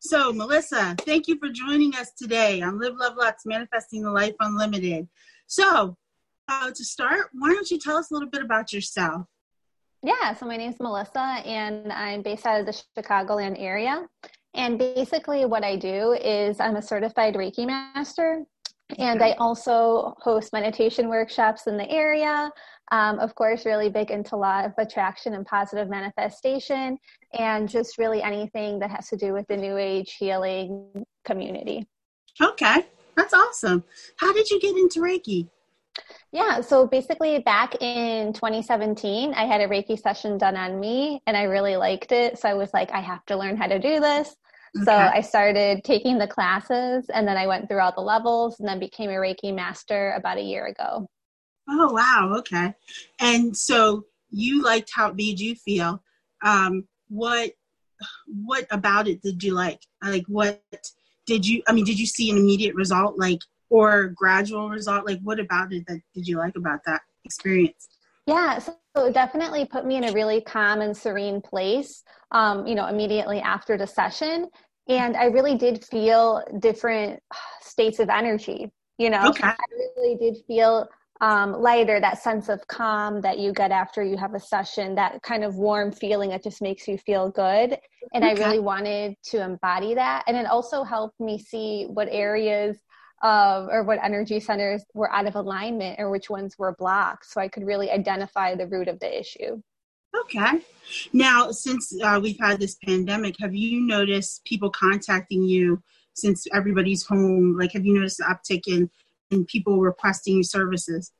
So, Melissa, thank you for joining us today on Live Love Lots Manifesting the Life Unlimited. So, uh, to start, why don't you tell us a little bit about yourself? Yeah, so my name is Melissa, and I'm based out of the Chicagoland area. And basically, what I do is I'm a certified Reiki master, and I also host meditation workshops in the area. Um, of course, really big into law of attraction and positive manifestation, and just really anything that has to do with the New Age healing community. Okay, that's awesome. How did you get into Reiki? Yeah, so basically, back in 2017, I had a Reiki session done on me, and I really liked it. So I was like, I have to learn how to do this. Okay. So I started taking the classes, and then I went through all the levels, and then became a Reiki master about a year ago. Oh wow! Okay, and so you liked how it made you feel. Um, what what about it did you like? Like what did you? I mean, did you see an immediate result, like or gradual result? Like what about it that did you like about that experience? Yeah, so it definitely put me in a really calm and serene place, um, you know, immediately after the session. And I really did feel different states of energy, you know. Okay. I really did feel um, lighter, that sense of calm that you get after you have a session, that kind of warm feeling that just makes you feel good. And okay. I really wanted to embody that. And it also helped me see what areas of or what energy centers were out of alignment or which ones were blocked. So I could really identify the root of the issue. Okay. Now, since uh, we've had this pandemic, have you noticed people contacting you since everybody's home? Like, have you noticed an uptick in and people requesting services?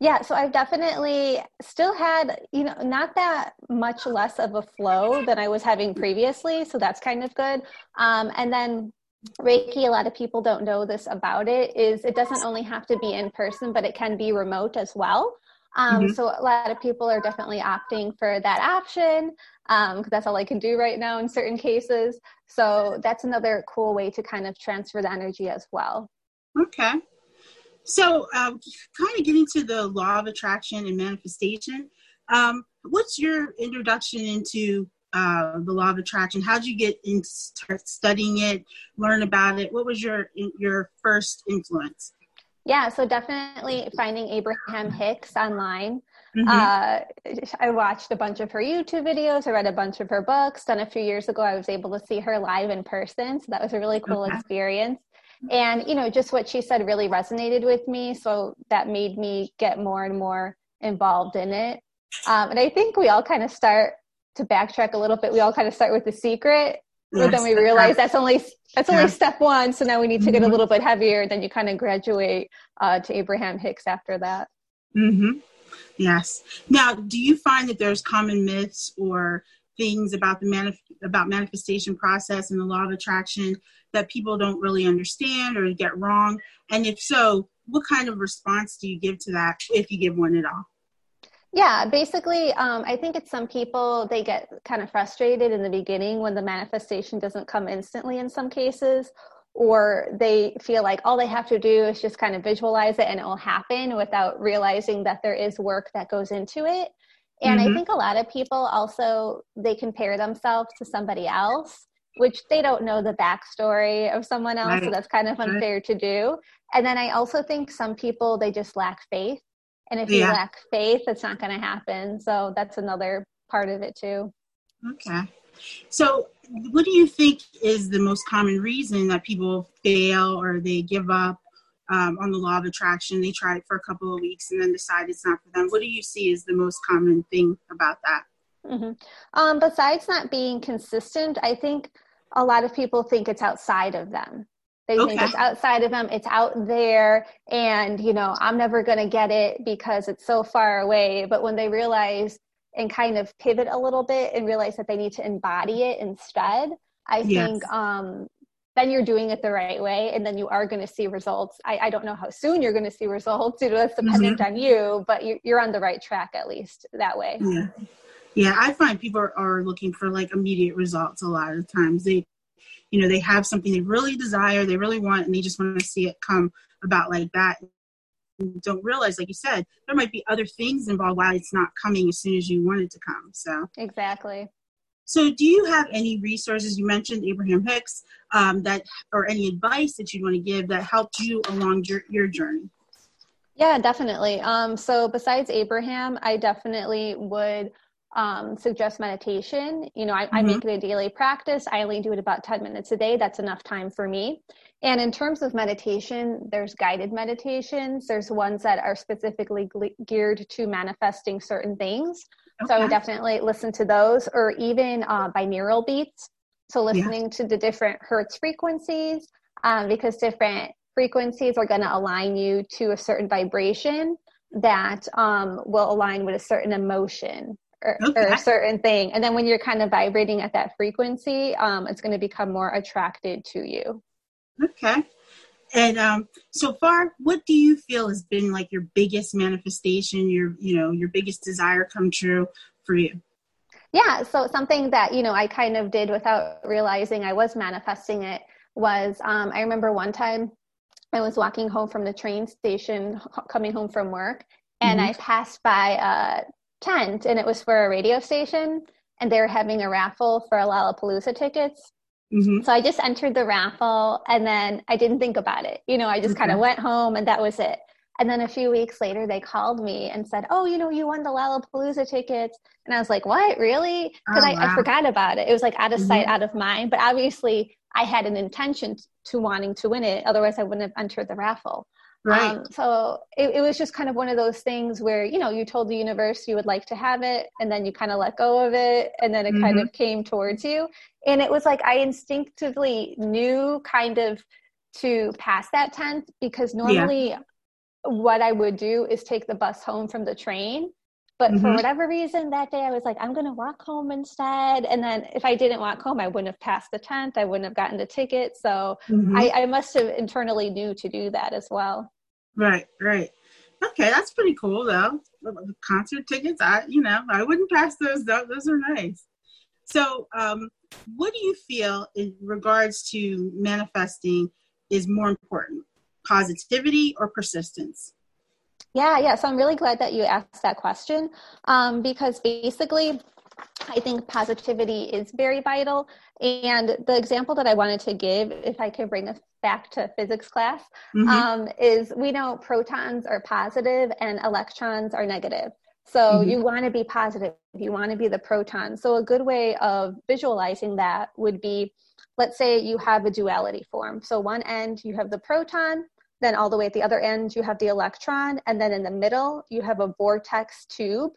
Yeah, so I've definitely still had, you know, not that much less of a flow than I was having previously. So that's kind of good. Um, and then Reiki, a lot of people don't know this about it, is it doesn't only have to be in person, but it can be remote as well. Um, mm-hmm. So a lot of people are definitely opting for that option because um, that's all I can do right now in certain cases. So that's another cool way to kind of transfer the energy as well. Okay. So, uh, kind of getting to the law of attraction and manifestation, um, what's your introduction into uh, the law of attraction? How did you get into studying it, learn about it? What was your your first influence? Yeah, so definitely finding Abraham Hicks online. Mm-hmm. Uh, I watched a bunch of her YouTube videos. I read a bunch of her books. Then a few years ago, I was able to see her live in person. So that was a really cool okay. experience and you know just what she said really resonated with me so that made me get more and more involved in it um, and i think we all kind of start to backtrack a little bit we all kind of start with the secret. But then we realize that's only that's only step one so now we need to get a mm-hmm. little bit heavier then you kind of graduate uh, to abraham hicks after that mm-hmm. yes now do you find that there's common myths or things about the manif- about manifestation process and the law of attraction that people don't really understand or get wrong? And if so, what kind of response do you give to that if you give one at all? Yeah, basically, um, I think it's some people, they get kind of frustrated in the beginning when the manifestation doesn't come instantly in some cases, or they feel like all they have to do is just kind of visualize it and it will happen without realizing that there is work that goes into it. And mm-hmm. I think a lot of people also, they compare themselves to somebody else which they don't know the backstory of someone else, right. so that's kind of unfair right. to do. And then I also think some people they just lack faith, and if yeah. you lack faith, it's not going to happen. So that's another part of it too. Okay. So, what do you think is the most common reason that people fail or they give up um, on the law of attraction? They try it for a couple of weeks and then decide it's not for them. What do you see as the most common thing about that? Mm-hmm. Um, besides not being consistent, I think a lot of people think it's outside of them. They okay. think it's outside of them, it's out there, and you know, I'm never going to get it because it's so far away. But when they realize and kind of pivot a little bit and realize that they need to embody it instead, I yes. think um, then you're doing it the right way and then you are going to see results. I, I, don't know how soon you're going to see results, you know, that's dependent mm-hmm. on you, but you, are on the right track at least that way. Yeah yeah i find people are, are looking for like immediate results a lot of times they you know they have something they really desire they really want and they just want to see it come about like that don't realize like you said there might be other things involved why it's not coming as soon as you want it to come so exactly So, do you have any resources? You mentioned Abraham Hicks, um, that or any advice that you'd want to give that helped you along your, your journey? Yeah, definitely. Um, so, besides Abraham, I definitely would um, suggest meditation. You know, I, mm-hmm. I, make it a daily practice. I only do it about 10 minutes a day. That's enough time for me. And in terms of meditation, there's guided meditations, there's ones that are specifically geared to manifesting certain things. Okay. So I would definitely listen to those or even uh, binaural beats. So listening yeah. to the different hertz frequencies um, because different frequencies are going to align you to a certain vibration that um, will align with a certain emotion or, okay. or, a certain thing. And then when you're kind of vibrating at that frequency, um, it's going to become more attracted to you. Okay. And um, so far, what do you feel has been like your biggest manifestation, your you know your biggest desire come true for you? Yeah, so something that you know I kind of did without realizing I was manifesting it was um, I remember one time I was walking home from the train station, coming home from work, and mm-hmm. I passed by a tent, and it was for a radio station, and they were having a raffle for Lollapalooza tickets. Mm-hmm. So I just entered the raffle and then I didn't think about it. You know, I just okay. kind of went home and that was it. And then a few weeks later, they called me and said, Oh, you know, you won the Lollapalooza tickets. And I was like, What, really? Because oh, I, wow. I, forgot about it. It was like out of mm-hmm. sight, out of mind. But obviously, I had an intention to wanting to win it. Otherwise, I wouldn't have entered the raffle. Right. Um, so it, it, was just kind of one of those things where, you know, you told the universe you would like to have it and then you kind of let go of it and then it mm-hmm. kind of came towards you. And it was like I instinctively knew kind of to pass that tent because normally yeah. what I would do is take the bus home from the train. But mm-hmm. for whatever reason that day, I was like, I'm going to walk home instead. And then if I didn't walk home, I wouldn't have passed the tent. I wouldn't have gotten the ticket. So mm-hmm. I, I must have internally knew to do that as well. Right, right. Okay, that's pretty cool though. Concert tickets, I you know, I wouldn't pass those though. Those are nice. So, um, what do you feel in regards to manifesting is more important, positivity or persistence? Yeah, yeah. So I'm really glad that you asked that question um, because basically, I think positivity is very vital. And the example that I wanted to give, if I could bring us back to physics class, mm-hmm. um, is we know protons are positive and electrons are negative. So mm-hmm. you want to be positive, you want to be the proton. So a good way of visualizing that would be let's say you have a duality form. So one end you have the proton, then all the way at the other end you have the electron, and then in the middle you have a vortex tube.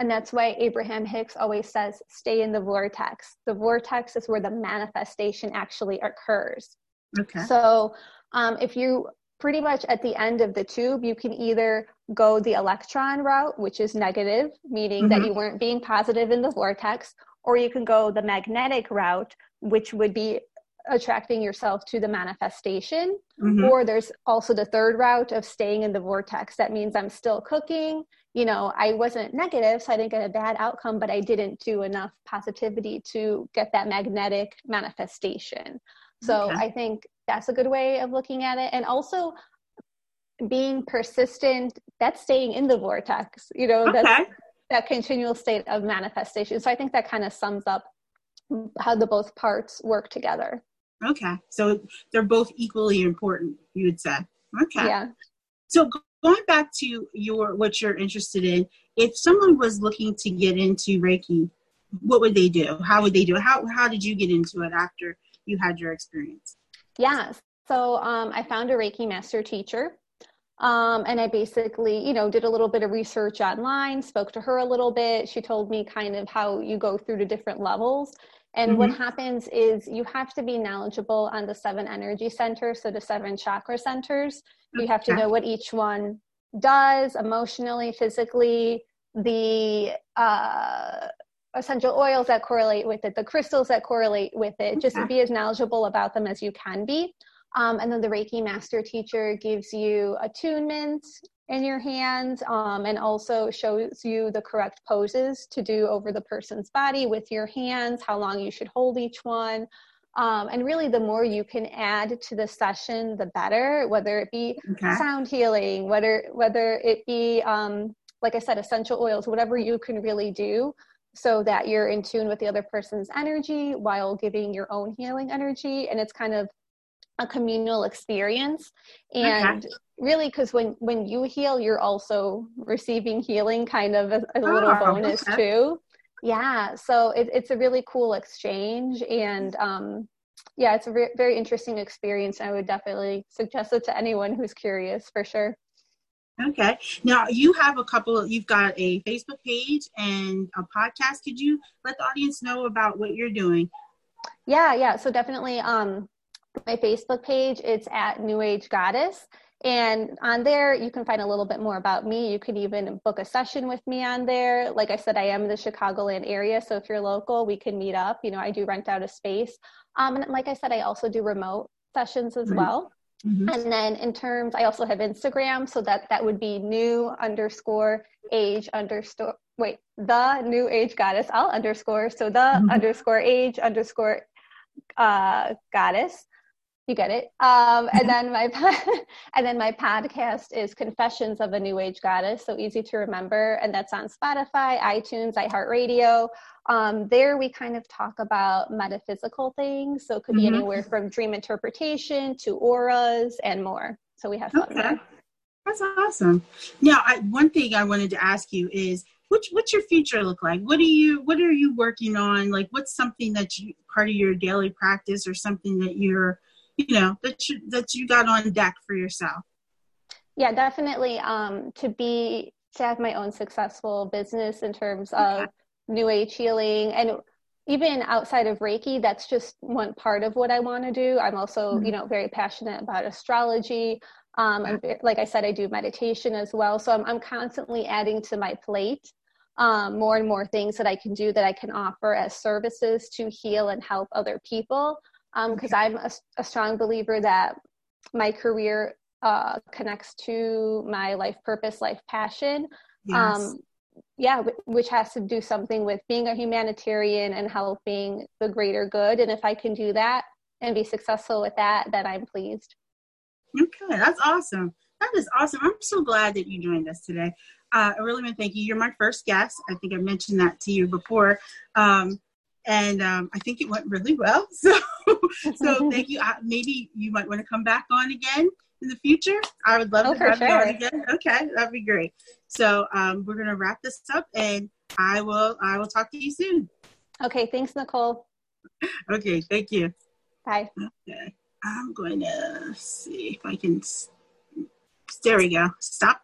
And that's why Abraham Hicks always says, stay in the vortex. The vortex is where the manifestation actually occurs. Okay. So um, if you pretty much at the end of the tube, you can either go the electron route, which is negative, meaning mm-hmm. that you weren't being positive in the vortex, or you can go the magnetic route, which would be attracting yourself to the manifestation. Mm-hmm. Or there's also the third route of staying in the vortex. That means I'm still cooking. You know, I wasn't negative, so I didn't get a bad outcome, but I didn't do enough positivity to get that magnetic manifestation. So okay. I think that's a good way of looking at it. And also being persistent, that's staying in the vortex, you know, okay. that's that continual state of manifestation. So I think that kind of sums up how the both parts work together. Okay. So they're both equally important, you would say. Okay. Yeah. So going back to your what you're interested in, if someone was looking to get into Reiki, what would they do? How would they do it? How how did you get into it after you had your experience? Yeah. So um, I found a Reiki master teacher. Um, and I basically, you know, did a little bit of research online, spoke to her a little bit. She told me kind of how you go through the different levels. And mm-hmm. what happens is you have to be knowledgeable on the seven energy centers, so the seven chakra centers. You have to know what each one does emotionally, physically, the uh, essential oils that correlate with it, the crystals that correlate with it, just to be as knowledgeable about them as you can be. Um, and then the Reiki master teacher gives you attunement in your hands um, and also shows you the correct poses to do over the person's body with your hands, how long you should hold each one. Um, and really, the more you can add to the session, the better. Whether it be okay. sound healing, whether whether it be um, like I said, essential oils, whatever you can really do so that you're in tune with the other person's energy while giving your own healing energy. And it's kind of a communal experience. And okay. really, because when, when you heal, you're also receiving healing kind of a, a little oh, bonus okay. too. Yeah. So it, it's a really cool exchange. And, um, yeah, it's a re- very interesting experience. I would definitely suggest it to anyone who's curious for sure. Okay. Now you have a couple. You've got a Facebook page and a podcast. Could you let the audience know about what you're doing? Yeah, yeah. So definitely, um, my Facebook page. It's at New Age Goddess, and on there you can find a little bit more about me. You can even book a session with me on there. Like I said, I am in the Chicagoland area, so if you're local, we can meet up. You know, I do rent out a space. Um, and like I said, I also do remote sessions as right. well. Mm-hmm. And then in terms, I also have Instagram, so that that would be new underscore age underscore wait the new age goddess. I'll underscore so the mm-hmm. underscore age underscore uh, goddess. You get it. Um, and then my and then my podcast is Confessions of a New Age Goddess. So easy to remember, and that's on Spotify, iTunes, iHeartRadio. Um, there we kind of talk about metaphysical things. So it could be mm-hmm. anywhere from dream interpretation to auras and more. So we have fun okay. there. That's awesome. Now, I, one thing I wanted to ask you is, what's what's your future look like? What are you What are you working on? Like, what's something that you part of your daily practice, or something that you're you know that you that you got on deck for yourself. Yeah definitely um to be to have my own successful business in terms of new age healing and even outside of reiki that's just one part of what i want to do. I'm also mm-hmm. you know very passionate about astrology. Um I'm, like i said i do meditation as well. So i'm, I'm constantly adding to my plate um, more and more things that i can do that i can offer as services to heal and help other people because um, I'm a, a, strong believer that my career uh, connects to my life purpose, life passion. Yes. Um, yeah, which has to do something with being a humanitarian and helping the greater good. And if I can do that and be successful with that, then I'm pleased. Okay, that's awesome. That is awesome. I'm so glad that you joined us today. Uh, I really want to thank you. You're my first guest. I think I mentioned that to you before. Um, and um, I think it went really well. So, so thank you. Uh, maybe you might want to come back on again in the future. I would love oh, to have sure. you on again. Okay, that'd be great. So um, we're gonna wrap this up, and I will I will talk to you soon. Okay, thanks, Nicole. okay, thank you. Bye. Okay, I'm going to see if I can. There we go. Stop.